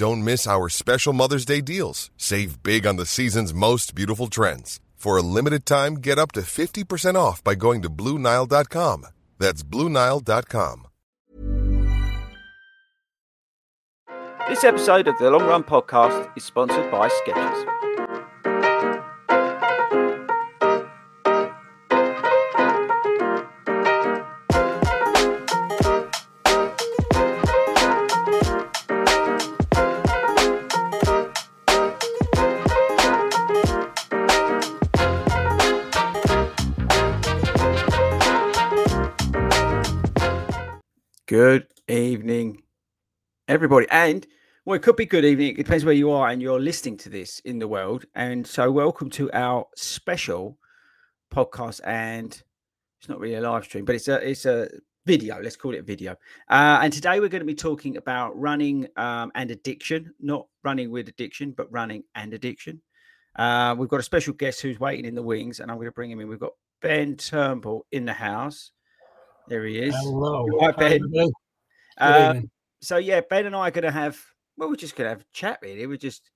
Don't miss our special Mother's Day deals. Save big on the season's most beautiful trends. For a limited time, get up to 50% off by going to BlueNile.com. That's BlueNile.com. This episode of the Long Run Podcast is sponsored by Skechers. Good evening, everybody. And well, it could be good evening. It depends where you are and you're listening to this in the world. And so, welcome to our special podcast. And it's not really a live stream, but it's a it's a video. Let's call it a video. Uh, and today we're going to be talking about running um, and addiction, not running with addiction, but running and addiction. Uh, we've got a special guest who's waiting in the wings, and I'm going to bring him in. We've got Ben Turnbull in the house. There he is. Hello. Hi, Ben. Um, so yeah, Ben and I are going to have well, we're just going to have a chat really. We're just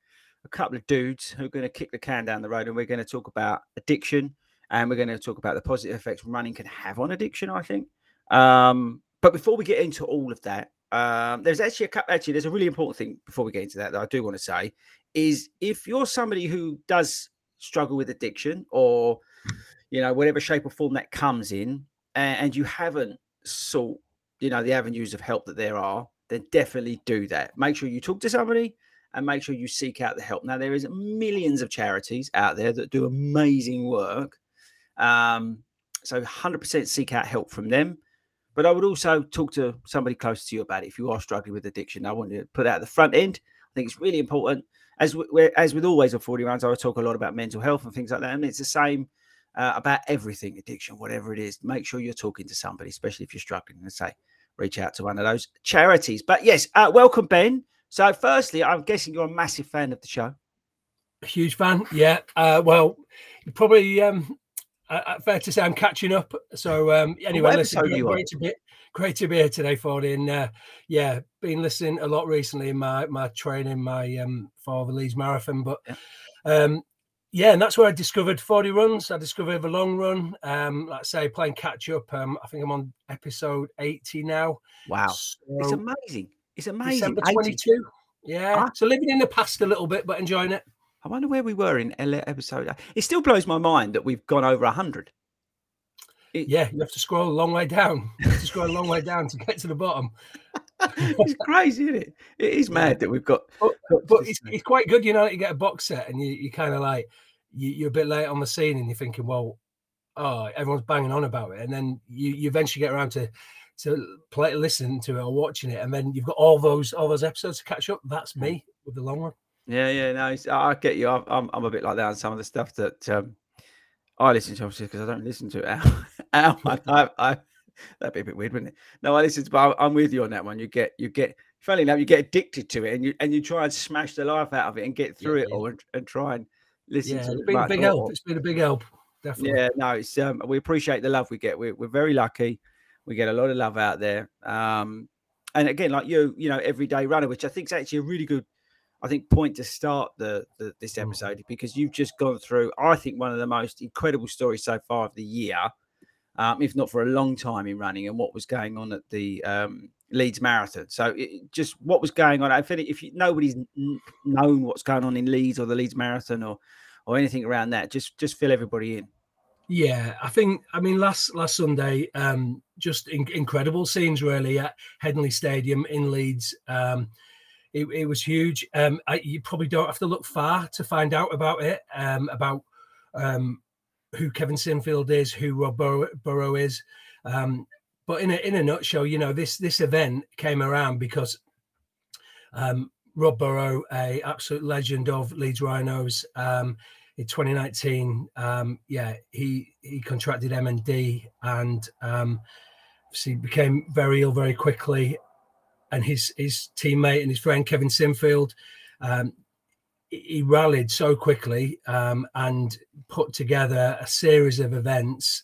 a couple of dudes who are going to kick the can down the road, and we're going to talk about addiction, and we're going to talk about the positive effects running can have on addiction. I think. Um, but before we get into all of that, um, there's actually a cou- actually there's a really important thing before we get into that that I do want to say is if you're somebody who does struggle with addiction or you know whatever shape or form that comes in, and, you haven't sought you know the avenues of help that there are then definitely do that. Make sure you talk to somebody and make sure you seek out the help. Now there is millions of charities out there that do amazing work um, so 100% seek out help from them. But i would also talk to somebody close to you about it if you are struggling with addiction. I want to put that at the front end. I think it's really important. As we're- as with always on 40 rounds i talk a lot about mental health and things like that and it's the same uh, about everything addiction whatever it is make sure you're talking to somebody especially if you're struggling and say reach out to one of those charities but yes uh, welcome ben so firstly i'm guessing you're a massive fan of the show A huge fan. Yeah. Uh, well, probably um, uh, uh, fair to say I'm catching up. So um, anyway, listen, great, you great to be great to be here today, Fordy. And uh, yeah, been listening a lot recently in my my training, my um, for the Leeds Marathon. But Yeah. um, yeah, and that's where I discovered 40 runs. I discovered the long run. Um, like I say, playing catch up. Um, I think I'm on episode 80 now. wow it's amazing it's amazing December 80. 22. Yeah. Ah. So living in the past a little bit, but enjoying it. i wonder where we were in episode it still blows my mind that we've gone over 100 It- Yeah, you have to scroll a long way down. You have to scroll a long way down to get to the bottom. it's crazy isn't it it is mad that we've got But, but it's, it's quite good, you know, that you get a box set and you, you kind of like, you, you're a bit late on the scene and you're thinking, well, oh, everyone's banging on about it. And then you, you eventually get around to to play, listen to it or watching it. And then you've got all those all those episodes to catch up. That's me with the long one. Yeah, yeah, no, I get you. I'm, I'm, a bit like that on some of the stuff that um, I listen to, obviously, because I don't listen to it. I, I, I, that'd be a bit weird, wouldn't it? No, I listen to, but I'm with you on that one. You get, you get, funny enough, you get addicted to it, and you and you try and smash the life out of it and get through Yeah, it yeah. all, and, and try and listen Yeah, to it's it. been a big help. It's been a big help. Definitely. Yeah, no, it's um, we appreciate the love we get. We're we're very lucky. We get a lot of love out there. Um, and again, like you, you know, everyday runner, which I think is actually a really good, I think, point to start the, the this Mm. episode because you've just gone through, I think, one of the most incredible stories so far of the year, um, if not for a long time in running, and what was going on at the um, Leeds Marathon. So, it, just what was going on. I think if you, nobody's n- known what's going on in Leeds or the Leeds Marathon or or anything around that, just just fill everybody in. Yeah, I think I mean last last Sunday, um, just in, incredible scenes really at Headingley Stadium in Leeds. Um, it, it was huge. Um, I, you probably don't have to look far to find out about it, um, about um, who Kevin Sinfield is, who Rob Burrow, is. Um, but in a in a nutshell, you know this this event came around because um, Rob Burrow, a absolute legend of Leeds Rhinos. Um, in 2019, um, yeah, he he contracted MND and um, obviously became very ill very quickly. And his his teammate and his friend Kevin Sinfield, um, he rallied so quickly um, and put together a series of events.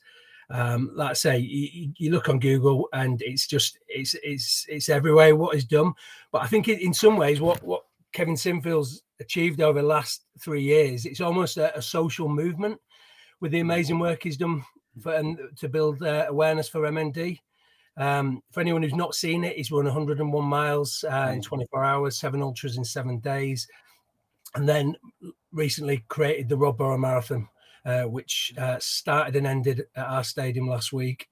Um, like I say, you, you- look on Google and it's just it's it's it's everywhere what is done. But I think in, in some ways, what what Kevin Sinfield's achieved over the last three years, it's almost a, a social movement with the amazing work he's done for and to build uh, awareness for MND. Um, for anyone who's not seen it, he's run 101 miles uh, in 24 hours, seven ultras in seven days, and then recently created the Rob Burrow Marathon, uh, which uh, started and ended at our stadium last week.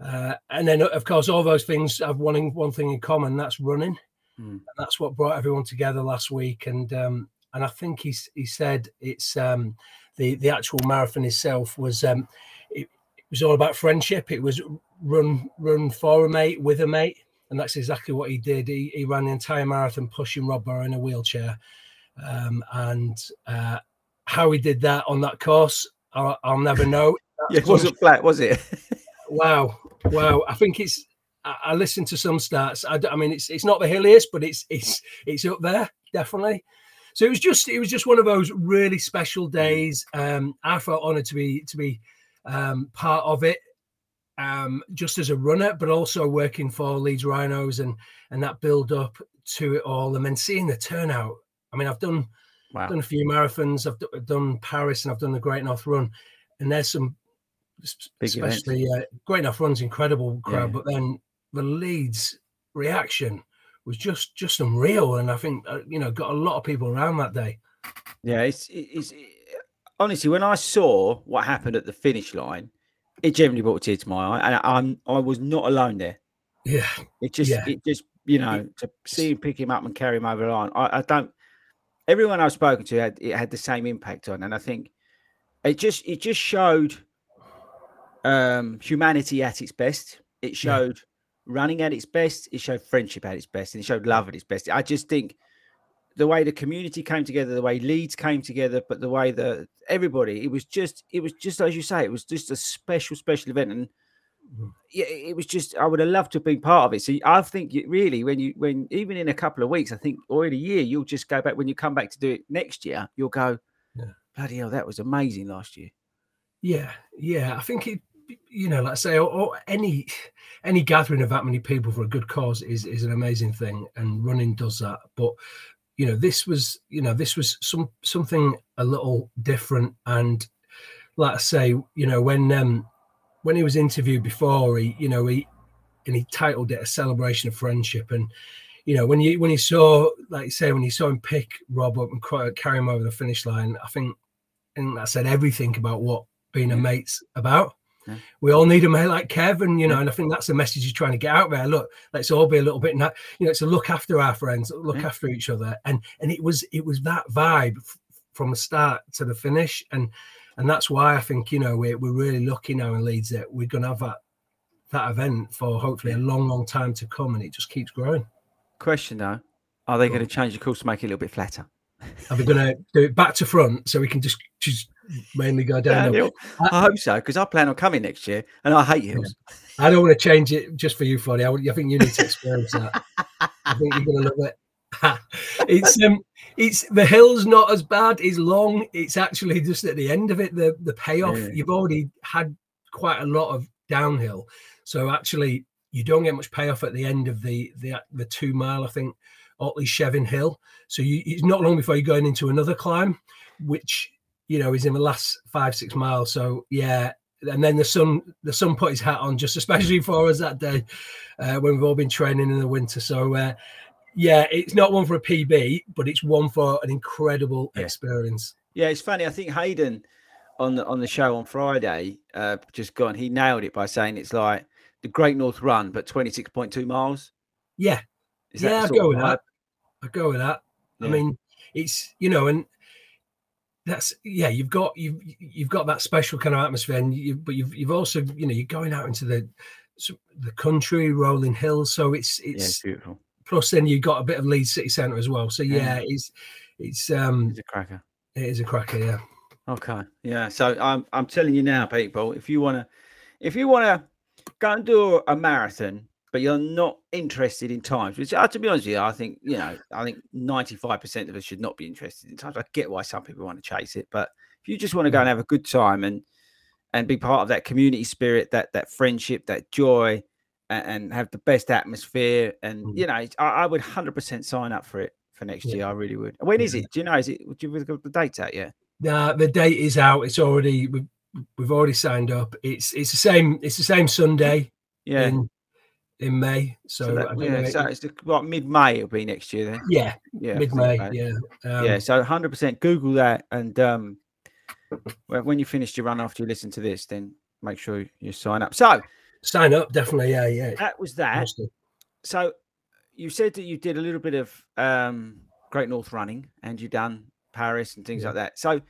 Uh, and then, of course, all those things have one one thing in common. That's running. Mm. And that's what brought everyone together last week. And um, and I think he he said it's um, the the actual marathon itself was um, it, it was all about friendship. It was run run for a mate with a mate, and that's exactly what he did. He, he ran the entire marathon pushing Rob Burrow in a wheelchair, um, and uh, how he did that on that course, I'll, I'll never know. Yeah, it wasn't flat, was it? Wow, wow! I think it's. I, I listened to some stats. I mean, it's it's not the hilliest, but it's it's it's up there definitely. So it was just it was just one of those really special days. Um, I felt honoured to be to be um, part of it, um, just as a runner, but also working for Leeds Rhinos and and that build up to it all, and then seeing the turnout. I mean, I've done wow. done a few marathons. I've, d- I've done Paris and I've done the Great North Run, and there's some, Big especially uh, Great North Run's incredible crowd, Yeah. but then the Leeds reaction was just just unreal, and I think uh, you know got a lot of people around that day. Yeah, it's it's honestly when I saw what happened at the finish line, it genuinely brought a tear to my eye, and I, I'm I was not alone there. Yeah, It just Yeah. it just you know to see him pick him up and carry him over the line. I, I don't. Everyone I've spoken to had it had the same impact on, and I think it just it just showed um humanity at its best. It showed running at its best. It showed friendship at its best, and it showed love at its best. I just think the way the community came together, the way Leeds came together, but the way that everybody, it was just, it was just as you say, it was just a special, special event, and. Yeah, it was just. I would have loved to have been part of it. So I think you, really, when you, when even in a couple of weeks, I think or in a year, you'll just go back when you come back to do it next year. You'll go, Yeah. bloody hell, that was amazing last year. yeah, yeah. I think it. You know, like I say, or, or any any gathering of that many people for a good cause is is an amazing thing, and running does that. But you know, this was you know this was some something a little different, and like I say, you know, when um when he was interviewed before, he you know he and he titled it a celebration of friendship, and you know when you when you saw like you say when you saw him pick Rob up and carry him over the finish line, I think and that said everything about what being a mate's about. Yeah. We all need a mate like Kevin, you know, and I think that's the message he's trying to get out there. Look, let's all be a little bit, na- you know, to look after our friends, look Yeah. after each other, and and it was it was that vibe f- from the start to the finish, and and that's why I think you know we're we're really lucky now in Leeds that we're going to have that that event for hopefully a long, long time to come, and it just keeps growing. Question though, are they going to change the course to make it a little bit flatter? Are we going to do it back to front so we can just just mainly go downhill. I, I hope so because I plan on coming next year, and I hate hills. I don't want to change it just for you, Fordy. I, I think you need to experience that. I think you're going to love it. it's um it's the hill's not as bad it's long it's actually just at the end of it the the payoff yeah. you've already had quite a lot of downhill. So actually you don't get much payoff at the end of the the the two mile i think otley Chevin hill. So you, it's not long before you're going into another climb which you know is in the last five six miles. So yeah and then the sun the sun put his hat on just especially for us that day uh, when we've all been training in the winter. So uh, yeah, it's not one for a PB, but it's one for an incredible yeah. experience. Yeah, it's funny. I think Hayden on the on the show on Friday, uh, just gone, he nailed it by saying it's like the Great North Run, but twenty six point two miles. Yeah, yeah, I go with that. I go with that. Yeah. I mean, it's you know, and that's yeah, you've got you've you've got that special kind of atmosphere, and you, but you've you've also you know you're going out into the the country, rolling hills, so it's it's, yeah, it's beautiful Plus, then you've got a bit of Leeds City Centre as well. So yeah, yeah. it's it's um it's a cracker. It is a cracker, yeah. Okay, yeah. So I'm I'm telling you now, people, if you wanna if you wanna go and do a marathon, but you're not interested in times, which uh, to be honest with you, I think you know, I think 95% of us should not be interested in times. I get why some people want to chase it, but if you just want to go and mm. have a good time and and be part of that community spirit, that that friendship, that joy, and, and have the best atmosphere. And mm. you know, I, I would hundred percent sign up for it for next yeah. year. I really would. When is it? Do you know? Is it? Do you have the date out yet? Yeah, the date is out. It's already we've, we've already signed up. It's it's the same. It's the same Sunday. Yeah. In, in May, so, so that, yeah, so it's the, like mid May. It'll be next year then. Yeah, yeah, mid May. Yeah, um, yeah. So 100 percent Google that, and um, when you finish your run after you listen to this, then make sure you sign up. So Sign up, definitely. Yeah, yeah. That was that. So you said that you did a little bit of um, Great North running and you done Paris and things yeah. like that. So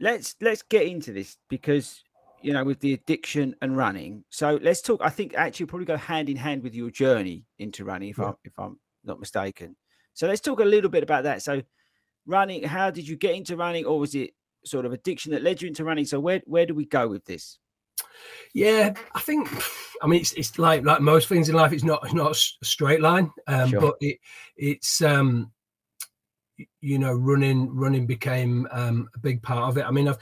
let's let's get into this because you know with the addiction and running. So let's talk. I think actually probably go hand in hand with your journey into running, if yeah. I if I'm not mistaken. So let's talk a little bit about that. So running, how did you get into running, or was it sort of addiction that led you into running? So where where do we go with this? Yeah, I think. I mean, it's, it's like like most things in life. It's not it's not a straight line, um, sure. but it it's um, you know running running became um, a big part of it. I mean, I've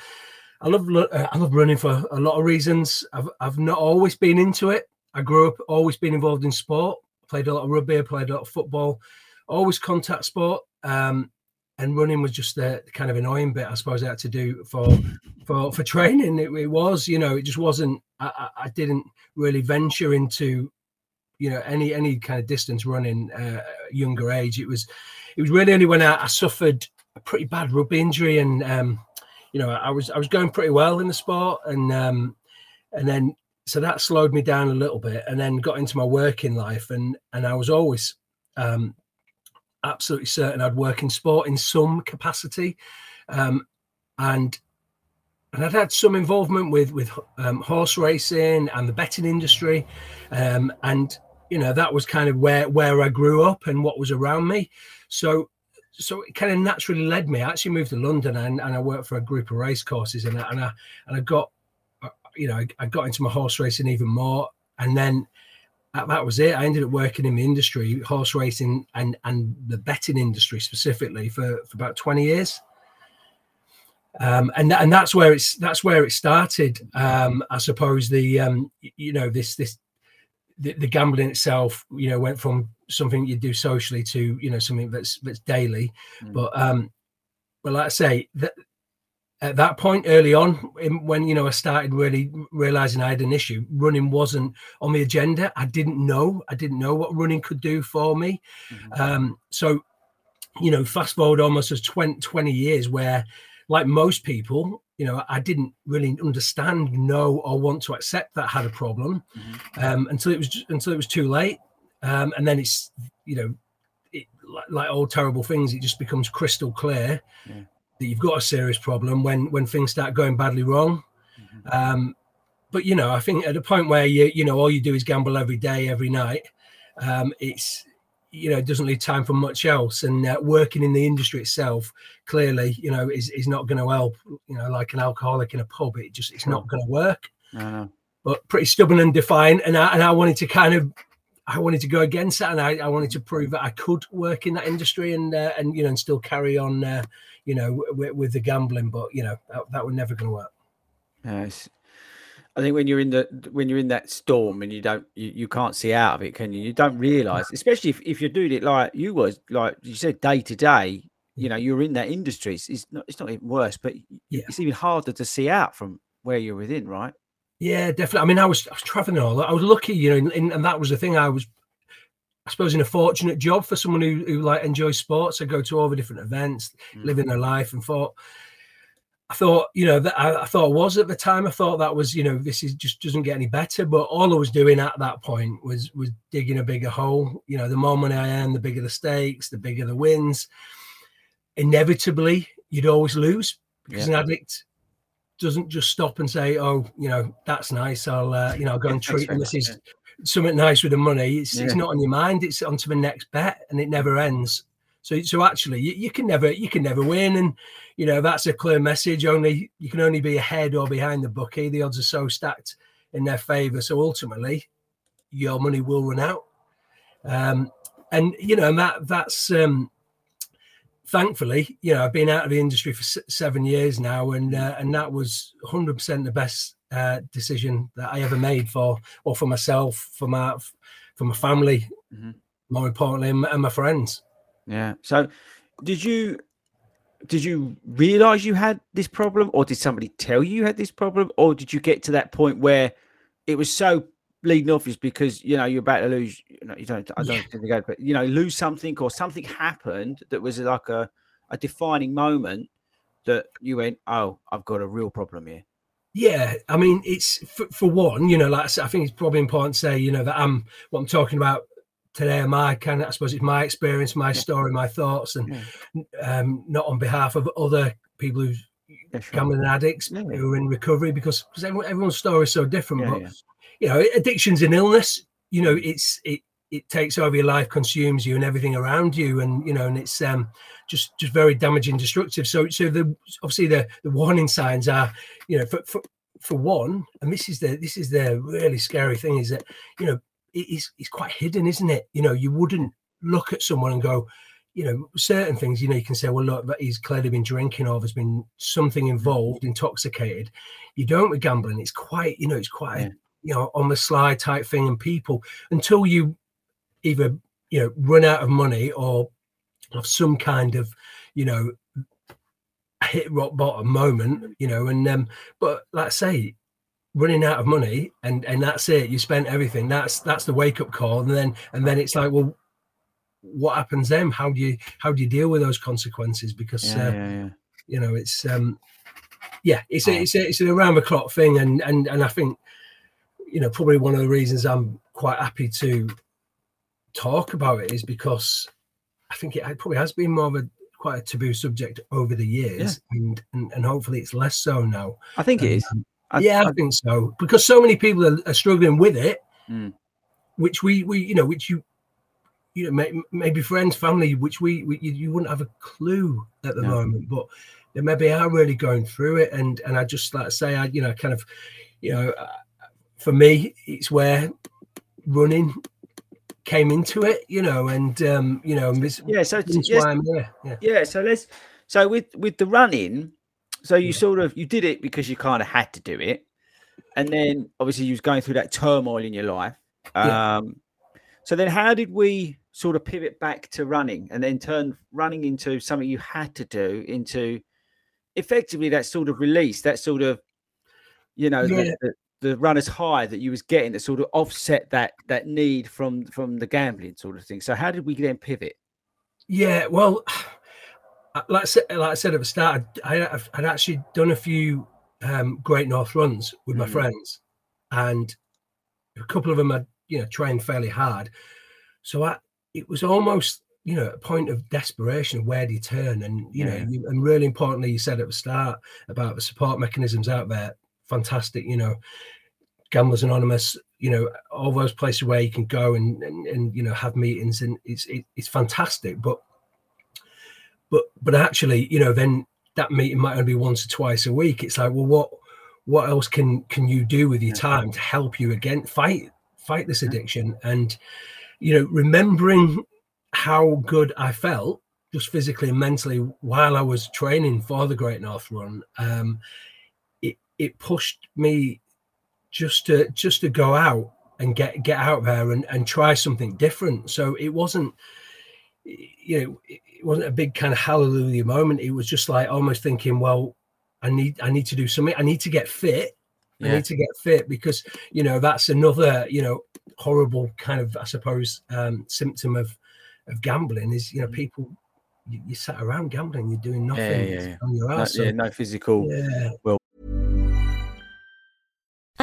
I love uh, I love running for a lot of reasons. I've I've not always been into it. I grew up always been involved in sport. Played a lot of rugby. I played a lot of football. Always contact sport. Um, and running was just the kind of annoying bit I suppose I had to do for for for training. It, it was, you know, it just wasn't. I, I, didn't really venture into, you know, any any kind of distance running uh, younger age. It was, it was really only when I, I suffered a pretty bad rugby injury and, um, you know, I was I was going pretty well in the sport and um, and then so that slowed me down a little bit and then got into my working life and and I was always um, absolutely certain I'd work in sport in some capacity, um, and and I'd had some involvement with with um, horse racing and the betting industry, um, and you know that was kind of where where I grew up and what was around me. So so it kind of naturally led me. I actually moved to London and, and I worked for a group of race courses and I, and I and I got uh, you know I, I got into my horse racing even more and then that, that was it. I ended up working in the industry, horse racing and and the betting industry specifically for, for about 20 years. Um, and and that's where it's that's where it started. Um, I suppose the um, you know this this the, the, gambling itself you know went from something you do socially to you know something that's that's daily. Mm. But um, but like I say that at that point early on when you know i started really realizing i had an issue running wasn't on the agenda i didn't know i didn't know what running could do for me mm-hmm. um, so you know fast forward almost as 20, 20 years where like most people you know i didn't really understand know or want to accept that I had a problem mm-hmm. um, until it was until it was too late um, and then it's you know it, like, like all terrible things it just becomes crystal clear yeah that you've got a serious problem when when things start going badly wrong. Mm-hmm. Um, but you know, I think at a point where you you know all you do is gamble every day, every night, um, it's you know it doesn't leave time for much else. And uh, working in the industry itself clearly you know is, is not going to help you know like an alcoholic in a pub. It just it's not going to work. Uh, but pretty stubborn and defiant. And I, and I wanted to kind of I wanted to go against that. And I, I wanted to prove that I could work in that industry and uh, and you know and still carry on uh, you know with, with the gambling but you know that, that was never going to work yes. I think when you're in the when you're in that storm and you don't you, you can't see out of it, can you? You don't realize, especially if, if you're doing it like you was, like you said, day to day. You know, you're in that industry. It's, it's not it's not even worse, but Yeah. it's even harder to see out from where you're within, right? Yeah, definitely. I mean, I was I was traveling all. I was lucky, you know, and, and that was the thing. I was, I suppose, in a fortunate job for someone who who like enjoys sports. I go to all the different events, Mm. living their life, and thought, I thought, you know, that I, I thought I was at the time. I thought that was, you know, this is just doesn't get any better. But all I was doing at that point was was digging a bigger hole. You know, the more money I earn, the bigger the stakes, the bigger the wins. Inevitably, you'd always lose because Yeah. an addict doesn't just stop and say, "Oh, you know, that's nice. I'll, uh, you know, I'll go and treat. This is something nice with the money." It's, it's not on your mind. It's on to the next bet, and it never ends. So, so actually, you, you can never, you can never win, and you know that's a clear message. Only you can only be ahead or behind the bookie. The odds are so stacked in their favour. So ultimately, your money will run out. Um, and you know, and that that's um, thankfully, you know, I've been out of the industry for s- seven years now, and uh, and that was 100 percent the best uh, decision that I ever made for, or for myself, for my for my family, Mhm. more importantly, and, my- friends. Yeah. So, did you did you realize you had this problem, or did somebody tell you you had this problem, or did you get to that point where it was so bleeding obvious because you know you're about to lose? You, know, you don't. I don't Yeah. think go, but you know, lose something or something happened that was like a a defining moment that you went, oh, I've got a real problem here. Yeah, I mean, it's for, for one, you know, like I said, I think it's probably important to say, you know, that I'm what I'm talking about today. My kind of, I suppose, it's my experience, my Yeah. story, my thoughts, and Yeah. um, not on behalf of other people who Yeah, sure. gambling addicts Yeah. who are in recovery because because everyone, everyone's story is so different. But you know, addiction's an illness. You know, it's it it takes over your life, consumes you, and everything around you, and you know, and it's um just just very damaging, destructive. So so the obviously the the warning signs are, you know, for for, for one, and this is the this is the really scary thing is that you know it is it's quite hidden, isn't it? You know, you wouldn't look at someone and go. You know, certain things, you know, you can say, well, look, but he's clearly been drinking or there's been something involved, intoxicated. You don't with gambling. It's quite, you know, it's quite, Yeah. you know, on the slide type thing. And people, until you either, you know, run out of money or have some kind of, you know, hit rock bottom moment, you know, and um, but like I say, running out of money and and that's it. You spent everything. That's that's the wake up call, and then and then it's like, well, what happens then? How do you how do you deal with those consequences? Because Yeah, uh, yeah, yeah. you know, it's um, yeah, it's Oh. a, it's a, it's an around the clock thing, and and and I think, you know, probably one of the reasons I'm quite happy to talk about it is because I think it probably has been more of a quite a taboo subject over the years, and, and and hopefully it's less so now. I think it is. Um, I- yeah, I, I- think so because so many people are, are struggling with it, Mm. which we we you know which you you know may, maybe friends family which we, we you, you wouldn't have a clue at the No. moment, but they maybe are really going through it, and and I just like to say I you know kind of you know uh, for me it's where running came into it, you know, and um you know this, Yeah. So yes, why I'm here. Yeah. yeah so let's so with with the running so you sort of you did it because you kind of had to do it and then obviously you was going through that turmoil in your life Yeah. um so then how did we sort of pivot back to running and then turn running into something you had to do into effectively that sort of release that sort of you know Yeah. the, the, runner's high that you was getting that sort of offset that that need from from the gambling sort of thing so how did we then pivot Yeah, well, like I said, like I said at the start, I, I'd- I'd actually done a few um, Great North runs with my Mhm. friends, and a couple of them had you know trained fairly hard. So I, it was almost you know a point of desperation. Where do you turn? And you know, Yeah. you, and really importantly, you said at the start about the support mechanisms out there. Fantastic, you know. Gamblers Anonymous, you know, all those places where you can go and and, and you know have meetings, and it's it, it's fantastic. But but but actually, you know, then that meeting might only be once or twice a week. It's like, well, what what else can can you do with your time to help you again fight fight this addiction? And you know, remembering how good I felt just physically and mentally while I was training for the Great North Run, um, it pushed me just to just to go out and get get out there and, and try something different. So it wasn't, you know, it wasn't a big kind of hallelujah moment. It was just like almost thinking, well, I need I need to do something. I need to get fit. Yeah. I need to get fit because you know that's another you know horrible kind of I suppose um, symptom of of gambling is you know mm. people you, you sat around gambling you're doing nothing yeah, yeah, on your ass. No, yeah, no physical yeah. well.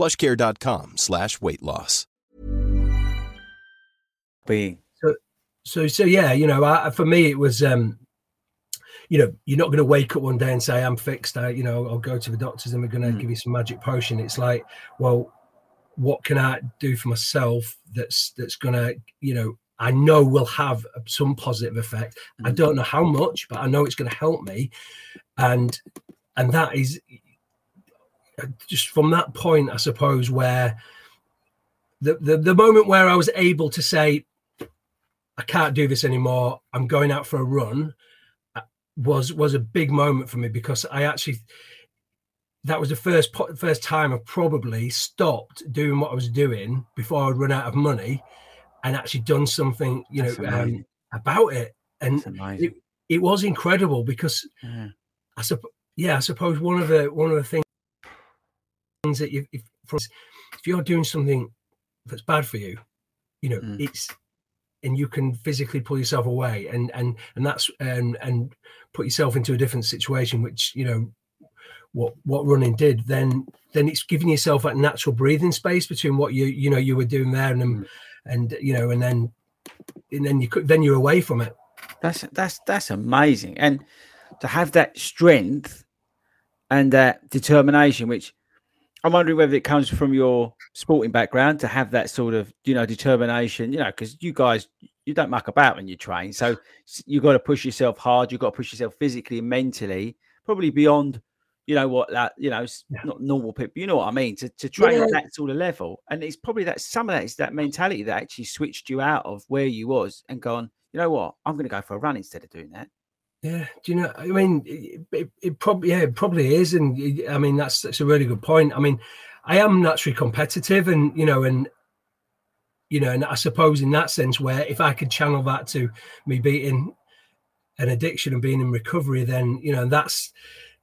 Plushcare.com slash weight loss. Being so, so, so yeah, you know, I, for me, it was, um, you know, you're not going to wake up one day and say, I'm fixed. I, you know, I'll go to the doctors and we're going to mm. give you some magic potion. It's like, well, what can I do for myself that's that's gonna, you know, I know will have some positive effect. Mm-hmm. I don't know how much, but I know it's going to help me, and and that is just from that point, I suppose, where the, the the moment where I was able to say, I can't do this anymore. I'm going out for a run uh, was was a big moment for me because I actually that was the first first time I probably stopped doing what I was doing before I'd run out of money, and actually done something, you know, um, about it. And it, it was incredible because yeah. I suppose, yeah, I suppose one of the one of the things that you, if, if you're doing something that's bad for you, you know, mm. it's and you can physically pull yourself away and and and that's and and put yourself into a different situation, which you know what what running did, then then it's giving yourself that natural breathing space between what you you know you were doing there and mm. and you know and then and then you could then you're away from it. That's that's that's amazing, and to have that strength and that determination, which I'm wondering whether it comes from your sporting background to have that sort of you know determination, you know, because you guys you don't muck about when you train, so you've got to push yourself hard, you've got to push yourself physically and mentally, probably beyond you know what that you know yeah. not normal people you know what i mean? To, to train yeah. at that sort of level. And it's probably that some of that is that mentality that actually switched you out of where you was and gone you know what? I'm going to go for a run instead of doing that yeah do you know i mean it, it, it probably yeah it probably is and i mean that's that's a really good point i mean i am naturally competitive and you know and you know and i suppose in that sense where if i could channel that to me beating an addiction and being in recovery then you know that's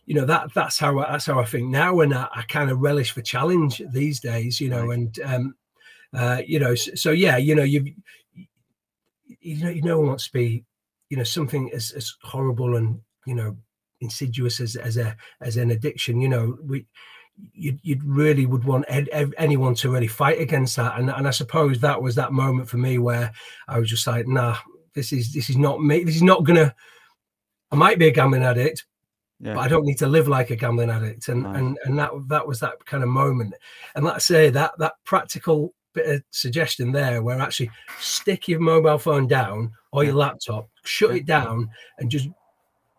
you know that that's how that's how I think now, and I, I kind of relish for challenge these days. You know, right. and um, uh, you know, so, so, yeah, you know, you you know, you know, wants to be, you know, something as, as horrible and you know insidious as as a as an addiction. You know, we you you really would want ed, ed, anyone to really fight against that, and and I suppose that was that moment for me where I was just like, nah, this is this is not me. This is not gonna. I might be a gambling addict, yeah. but I don't need to live like a gambling addict. And nice. and and that that was that kind of moment. And let's say that that practical bit of suggestion there, where actually stick your mobile phone down or your laptop, shut it down, and just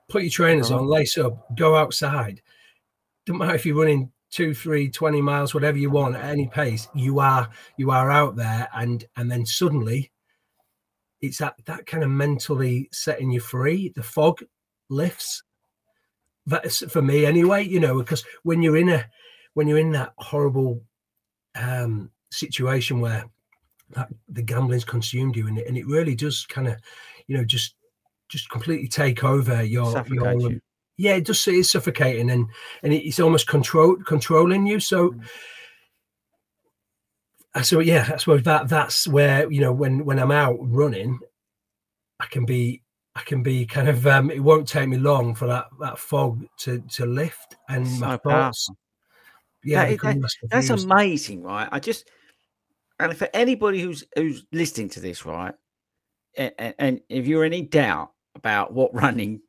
put your trainers on, lace up, go outside. Don't matter if you're running two, three, 20 miles, whatever you want at any pace, you are you are out there and and then suddenly it's that that kind of mentally setting you free. The fog lifts. That's for me anyway, you know, because when you're in a when you're in that horrible um situation where that the gambling's consumed you and it, and it really does kind of you know just just completely take over your, your you. yeah it does it's suffocating and and it's almost control controlling you so mm. so yeah i suppose that that's where you know when when i'm out running i can be i can be kind of um it won't take me long for that that fog to to lift and So my thoughts yeah That- that- that's amazing, right? I just and for anybody who's who's listening to this, right, and, and if you're in any doubt about what running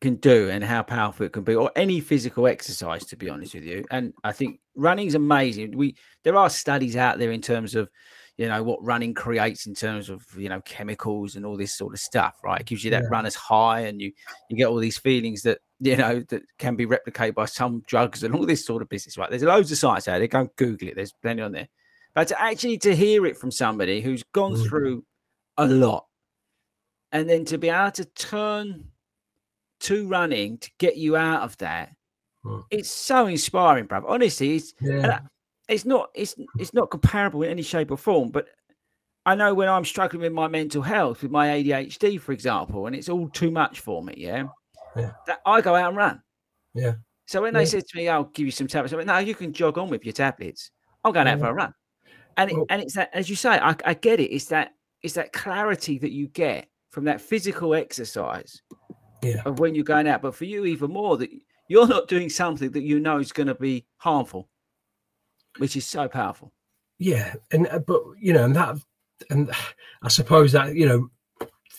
can do and how powerful it can be, or any physical exercise, to be honest with you, and I think running's amazing. We there are studies out there in terms of you know what running creates in terms of you know chemicals and all this sort of stuff, right? It gives you that Yeah. runner's high, and you you get all these feelings that you know that can be replicated by some drugs and all this sort of business, right? There's loads of sites out there. Go Google it. There's plenty on there. But to actually to hear it from somebody who's gone Mm. through a lot, and then to be able to turn to running to get you out of that, Mm. it's so inspiring, bruv. Honestly, it's yeah it's not it's it's not comparable in any shape or form but i know when i'm struggling with my mental health with my adhd for example and it's all too much for me yeah, Yeah. that i go out and run Yeah. so when they Yeah. said to me i'll give you some tablets i went no you can jog on with your tablets i'm going out Yeah. for a run and it, and it's that as you say I, I get it it's that it's that clarity that you get from that physical exercise Yeah. of when you're going out. But for you even more that you're not doing something that you know is going to be harmful which is so powerful. Yeah and uh, but you know and that and i suppose that you know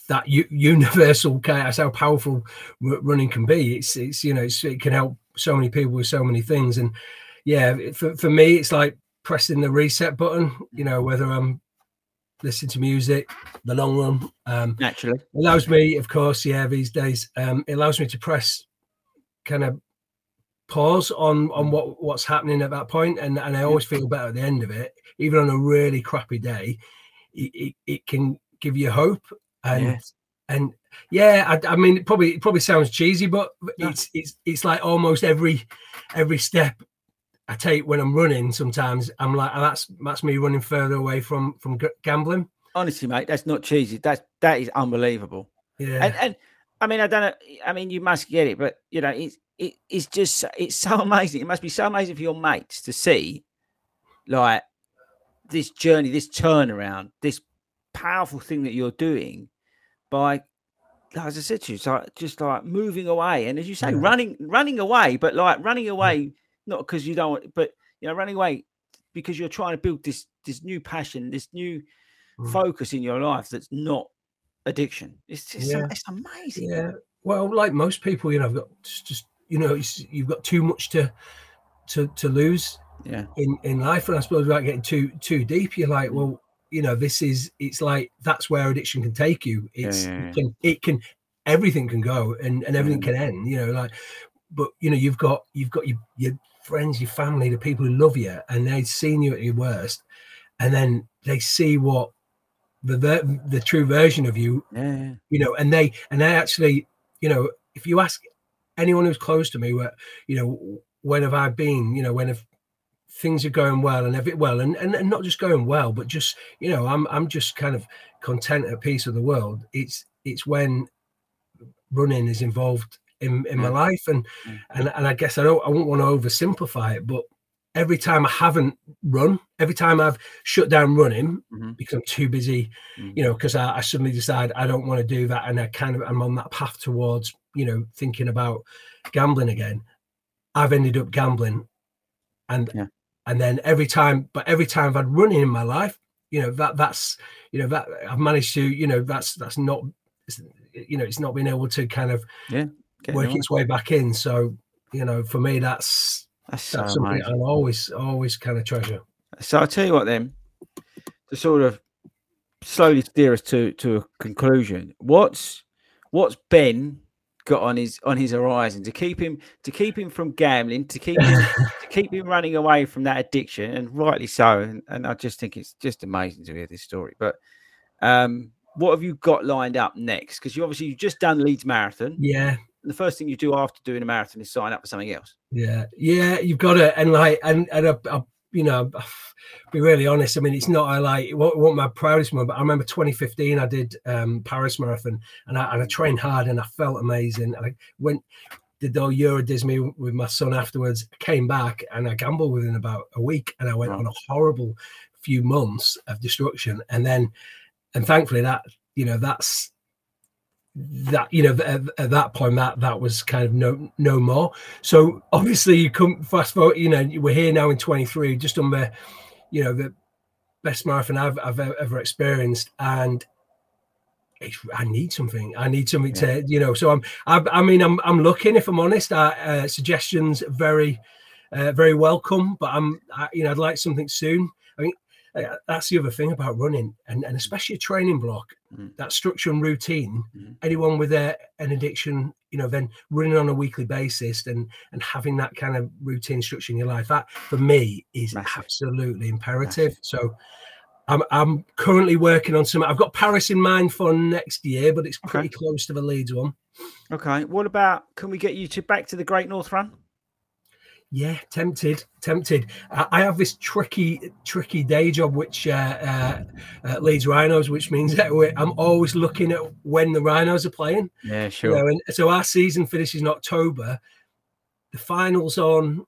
that u- universal that's how powerful r- running can be. It's it's you know it's, it can help so many people with so many things. And yeah for, for me it's like pressing the reset button you know whether i'm listening to music the long run um naturally. allows me of course yeah these days um it allows me to press kind of pause on on what what's happening at that point and and i always feel better at the end of it. Even on a really crappy day it, it, it can give you hope and and yeah I, I mean it probably it probably sounds cheesy but it's it's it's like almost every every step i take when i'm running sometimes i'm like "Oh, that's that's me running further away from from gambling honestly, mate, that's not cheesy. That's that is unbelievable. yeah And and I mean, I don't know. I mean, you must get it, but you know, it's it, it's just it's so amazing. It must be so amazing for your mates to see, like this journey, this turnaround, this powerful thing that you're doing by. As I said to you, it's like just like moving away, and as you say, Yeah. running, running away, but like running away, not because you don't, want, but you know, running away because you're trying to build this this new passion, this new Mm. focus in your life that's not addiction. It's just Yeah. it's amazing. Yeah. Well, like most people, you know, I've got just, just you know, it's, you've got too much to to to lose Yeah. in in life, and I suppose without getting too too deep, you're like, well, you know, this is it's like that's where addiction can take you. Yeah, It's yeah, yeah. It, can, it can everything can go and and everything Mm. can end. You know, like, but you know, you've got you've got your your friends, your family, the people who love you, and they've seen you at your worst, and then they see what the the, the true version of you Yeah. you know, and they and they actually, you know, if you ask anyone who's close to me, where you know, when have I been, you know, when have things are going well and every well, and, and and not just going well, but just you know, I'm I'm just kind of content at peace with the world. It's it's when running is involved in in my life, and Yeah. and and I guess I don't I won't want to oversimplify it, but every time I haven't run, every time I've shut down running Mhm. because I'm too busy Mm. you know, because I, I suddenly decide I don't want to do that, and I kind of I'm on that path towards, you know, thinking about gambling again. I've ended up gambling, and Yeah. and then every time, but every time I've had running in my life, you know, that that's you know that I've managed to, you know, that's that's not, you know, it's not been able to kind of Getting work its way back in. So you know, for me, that's That's so something. I'll always always kind of treasure. So I'll tell you what then, to sort of slowly steer us to to a conclusion. What's what's Ben got on his on his horizon to keep him to keep him from gambling, to keep him, to keep him running away from that addiction, and rightly so. And, and I just think it's just amazing to hear this story. But um, what have you got lined up next? Because you obviously you've just done Leeds Marathon. Yeah. The first thing you do after doing a marathon is sign up for something else. Yeah, yeah, you've got to, and like, and and I, you know, be really honest. I mean, it's not I like it what, what my proudest moment. But I remember 2015, I did um Paris Marathon, and I and I trained hard, and I felt amazing. I went did the Euro Disney with my son afterwards. Came back, and I gambled within about a week, and I went on a horrible few months of destruction, and then, and thankfully that you know that's that you know at, at, that point that that was kind of no no more so obviously you come fast forward you know we're here now in 23 just on the you know the best marathon i've, I've ever experienced and I need something. I need something yeah. to, you know. So I'm, I, I, mean, I'm, I'm looking. If I'm honest, uh, uh, suggestions very, uh, very welcome. But I'm, I, you know, I'd like something soon. Uh, that's the other thing about running and, and especially a training block mm. that structure and routine mm. anyone with a, an addiction you know then running on a weekly basis and and having that kind of routine structure in your life that for me is Massive. absolutely imperative Massive. so I'm, I'm currently working on some i've got paris in mind for next year but it's pretty okay. close to the leeds one okay what about can we get you to back to the great north run yeah, tempted, tempted. I have this tricky, tricky day job, which uh, uh, uh, Leeds Rhinos, which means that I'm always looking at when the Rhinos are playing. Yeah, sure. You know, and so our season finishes in October. The finals on,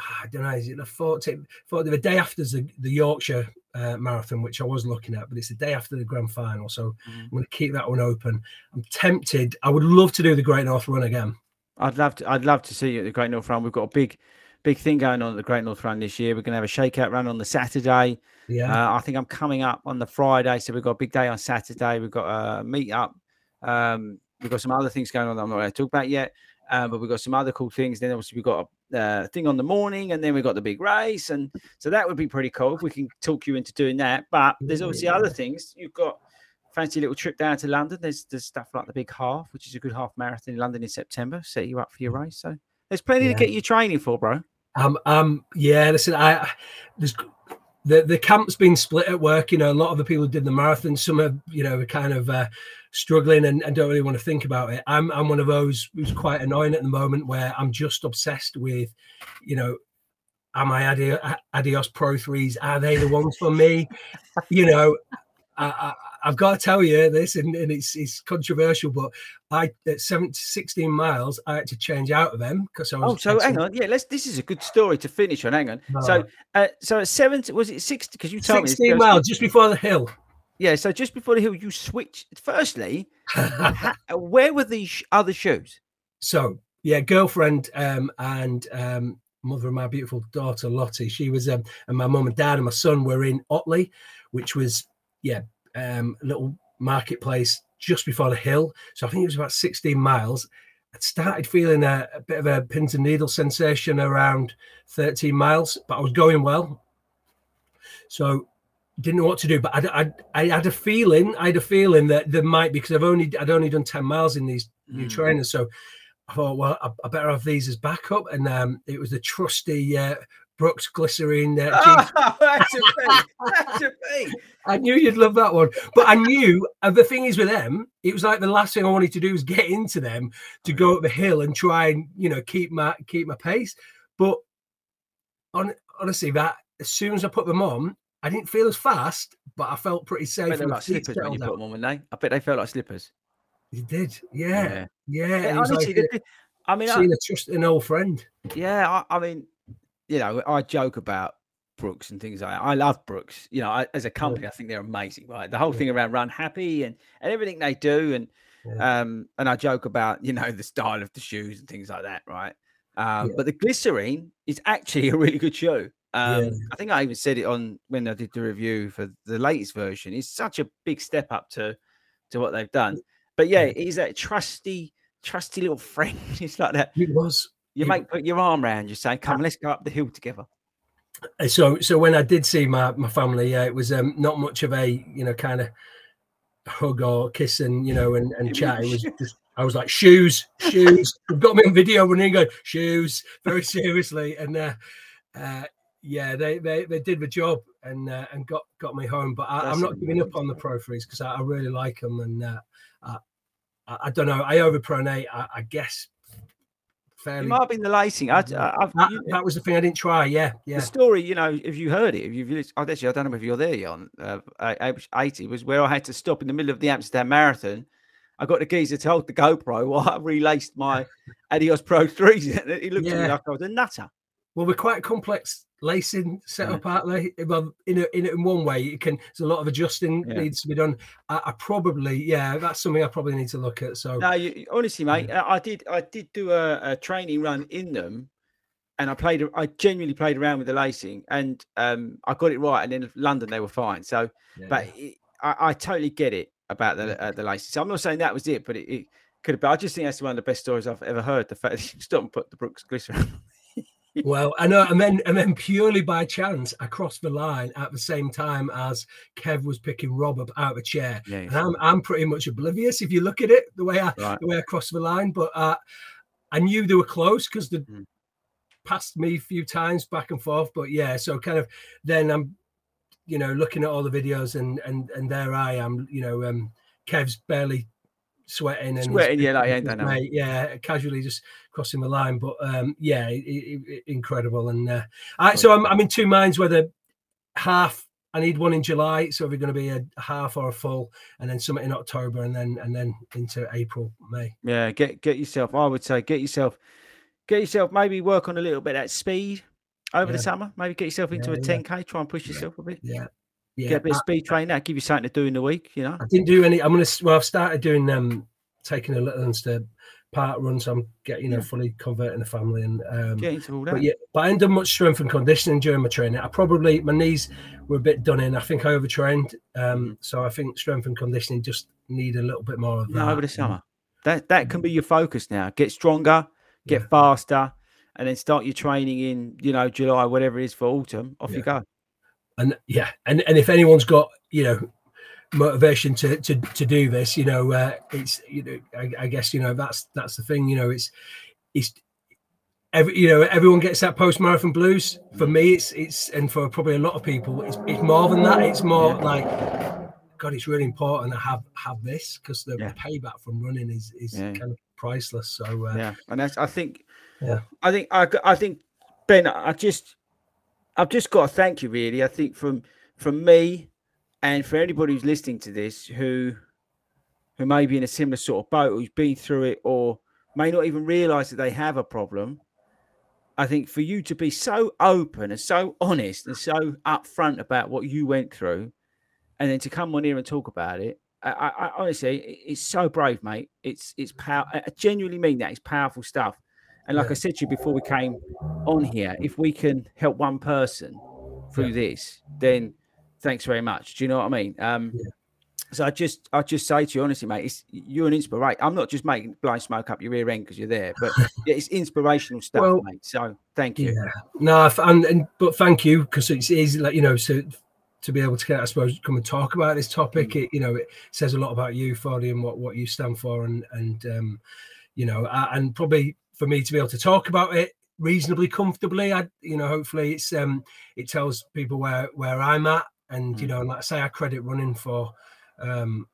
ah, I don't know, is it the 14th, the day after the, the Yorkshire uh, marathon, which I was looking at, but it's the day after the grand final. So mm. I'm going to keep that one open. I'm tempted. I would love to do the Great North Run again. I'd love to. I'd love to see you at the Great North Run. We've got a big big thing going on at the Great North Run this year. We're going to have a shakeout run on the Saturday. Yeah, uh, I think I'm coming up on the Friday, so we've got a big day on Saturday. We've got a meet up. Um, we've got some other things going on that I'm not going to talk about yet, uh, but we've got some other cool things. Then obviously we've got a uh, thing on the morning, and then we've got the big race, and so that would be pretty cool if we can talk you into doing that. But there's obviously yeah. other things. You've got fancy little trip down to London. There's there's stuff like the big half, which is a good half marathon in London in September. Set you up for your race. So there's plenty yeah. to get you training for, bro. Um, um, yeah, listen, I there's the the camp's been split at work. You know, a lot of the people who did the marathon, some are you know kind of uh, struggling and, and, don't really want to think about it. I'm I'm one of those who's quite annoying at the moment, where I'm just obsessed with, you know, am I Adios, Adios Pro threes? Are they the ones for me? you know, I, have got to tell you this, and, and, it's it's controversial, but I at 7, 16 miles, I had to change out of them because I was. Oh, so hang on, yeah, let's. This is a good story to finish on. Hang on. No. So, uh, so at seven, was it sixty? Because you told 16 me 16 miles just before the hill. Yeah, so just before the hill, you switched. Firstly, ha, where were these other shoes? So yeah, girlfriend um, and um, mother of my beautiful daughter Lottie. She was, um, and my mum and dad and my son were in Otley, which was yeah, um, little marketplace just before the hill. So I think it was about 16 miles. I started feeling a, a, bit of a pins and needles sensation around 13 miles, but I was going well. So didn't know what to do, but I, I, I had a feeling, I had a feeling that there might be because I've only I'd only done 10 miles in these new mm. trainers. So I thought, well, I, I, better have these as backup. And um, it was the trusty uh, Brooks glycerin. Uh, oh, that's a That's a I knew you'd love that one, but I knew. And the thing is with them, it was like the last thing I wanted to do was get into them to go up the hill and try and you know keep my keep my pace. But on, honestly, that as soon as I put them on, I didn't feel as fast, but I felt pretty safe. I bet like slippers when you put them on, they? I bet they felt like slippers. You did, yeah, yeah. yeah. yeah honestly, like, I mean, seeing I, a trust an old friend. Yeah, I, I mean, you know, I joke about Brooks and things like that. I love Brooks. You know, I, as a company, yeah. I think they're amazing. Right, the whole yeah. thing around Run Happy and and everything they do, and yeah. um, and I joke about you know the style of the shoes and things like that. Right, um, but the glycerin is actually a really good shoe. Um, I think I even said it on when I did the review for the latest version. It's such a big step up to to what they've done. But yeah, it is that trusty, trusty little friend. it's like that. It was. You make put your arm around you, say, "Come, let's go up the hill together." Uh, so, so when I did see my my family, yeah, it was um, not much of a you know kind of hug or kiss and you know and, and chat. It was just I was like, shoes, shoes. They've got me on video running, going shoes, very seriously, and uh, uh, yeah, they, they they did the job and uh, and got got me home. But I, am not giving up on the Pro because I, I, really like them, and uh, I, I, don't know. I overpronate, I, I guess. Fairly. It might have been the lacing. I, that, that, was the thing I didn't try. Yeah, yeah. The story, you know, if you heard it, if you've actually, I don't know if you're there, Jan. Uh, 80 was where I had to stop in the middle of the Amsterdam Marathon I got the geezer to hold the GoPro while I relaced my Adios Pro 3s. He looked yeah. at me like I was a nutter. Well, we're quite complex lacing setup, aren't they? Well, in a, in, a, in one way, you can. There's a lot of adjusting yeah. needs to be done. I, I, probably, yeah, that's something I probably need to look at. So, no, you, honestly, mate, yeah. I did, I did do a, a, training run in them, and I played, I genuinely played around with the lacing, and um, I got it right. And in London, they were fine. So, yeah. but it, I, I totally get it about the uh, the license. So I'm not saying that was it, but it, it could have been. I just think that's one of the best stories I've ever heard. The fact that you stop and put the Brooks glycerin. Well, I know, and then and then purely by chance, I crossed the line at the same time as Kev was picking Rob up out of a chair, yeah, and I'm I'm pretty much oblivious if you look at it the way I right. the way I crossed the line, but uh, I knew they were close because they mm. passed me a few times back and forth. But yeah, so kind of then I'm you know, looking at all the videos and and and there I am, you know, um, Kev's barely sweating and sweating, yeah, like, ain't mate, yeah, casually just crossing the line, but um, yeah, it, it, it, incredible. And uh, I, so I'm I'm in two minds whether half I need one in July, so we're going to be a half or a full, and then something in October, and then and then into April, May. Yeah, get get yourself. I would say get yourself, get yourself. Maybe work on a little bit that speed over yeah. the summer. Maybe get yourself into yeah, a 10k. Try and push yourself a bit. Yeah. Yeah. Get a bit of speed training. That give you something to do in the week. You know. I didn't do any. I'm gonna. Well, I've started doing um taking a little instead parkrun, so I'm getting you know fully converting the family and um. Get into all that. But yeah, but I didn't do much strength and conditioning during my training. I probably my knees were a bit done in. I think I overtrained. Um, mm. so I think strength and conditioning just need a little bit more of that. No, over the summer. That that can be your focus now. Get stronger, get yeah. faster and then start your training in you know July, whatever it is for autumn. Off yeah. you go. And yeah, and and if anyone's got you know motivation to to to do this, you know, uh, it's you know, I, I guess you know that's that's the thing. You know, it's it's every you know everyone gets that post marathon blues. For me, it's it's and for probably a lot of people, it's it's more than that. It's more yeah. like God, it's really important to have have this because the, yeah. payback from running is is yeah. kind of priceless. So uh, yeah, and that's I think yeah. I think I, I think Ben, I just I've just got to thank you really. I think from from me and for anybody who's listening to this who who may be in a similar sort of boat, who's been through it or may not even realize that they have a problem. I think for you to be so open and so honest and so upfront about what you went through, and then to come on here and talk about it, I, I, I honestly, it's so brave, mate. It's it's power. I genuinely mean that. It's powerful stuff. And like. I said to you before we came on here, if we can help one person through yeah. this, then thanks very much. Do you know what I mean? Um, yeah. So I just, I just say to you honestly, mate, it's, you're an inspiration. I'm not just making blind smoke up your rear end because you're there, but it's inspirational stuff, well, mate. So thank you. Yeah. No, and, and but thank you because it's easy, like you know, so to be able to, get, I suppose, come and talk about this topic. Mm. It, you know, it says a lot about you, Fordy, and what what you stand for, and and um, you know, and probably for me to be able to talk about it reasonably comfortably. I, you know, hopefully it's um it tells people where where I'm at, and you know, like I say, I credit running for um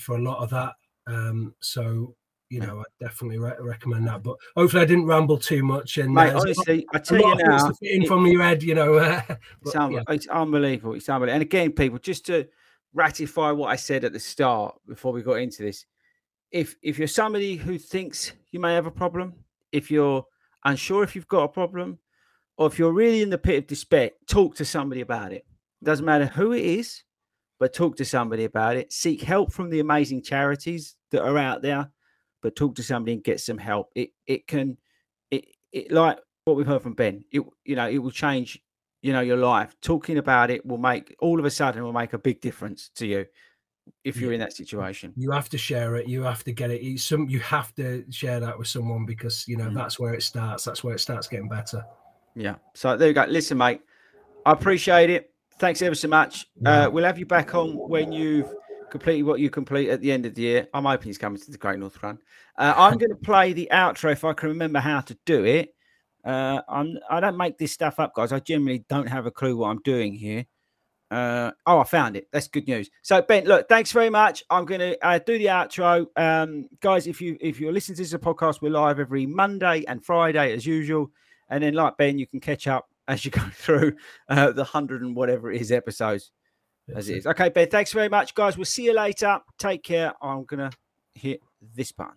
for a lot of that. Um, so you know, I definitely re- recommend that. But hopefully, I didn't ramble too much. And Mate, uh, honestly, I tell you now, in from your head, you know, uh, but, it's, un- yeah. it's unbelievable. It's unbelievable. And again, people, just to ratify what I said at the start before we got into this, if if you're somebody who thinks you may have a problem, if you're unsure if you've got a problem, or if you're really in the pit of despair, talk to somebody about it. Doesn't matter who it is, but talk to somebody about it. Seek help from the amazing charities that are out there, but talk to somebody and get some help. It it can it it like what we've heard from Ben. It you know it will change you know your life. Talking about it will make all of a sudden will make a big difference to you if you're in that situation. You have to share it. You have to get it. some you have to share that with someone because you know mm. that's where it starts. That's where it starts getting better. Yeah. So there you go. Listen, mate, I appreciate it. Thanks ever so much. Yeah. Uh, we'll have you back on when you've completed what you complete at the end of the year. I'm hoping he's coming to the Great North Run. Uh, I'm going to play the outro if I can remember how to do it. Uh, I'm I don't make this stuff up, guys. I generally don't have a clue what I'm doing here. Uh, oh, I found it. That's good news. So Ben, look, thanks very much. I'm going to uh, do the outro, um, guys. If you if you're listening to this podcast, we're live every Monday and Friday as usual. And then, like Ben, you can catch up as you go through uh, the hundred and whatever it is episodes as it is. Okay, Ben, thanks very much, guys. We'll see you later. Take care. I'm gonna hit this button.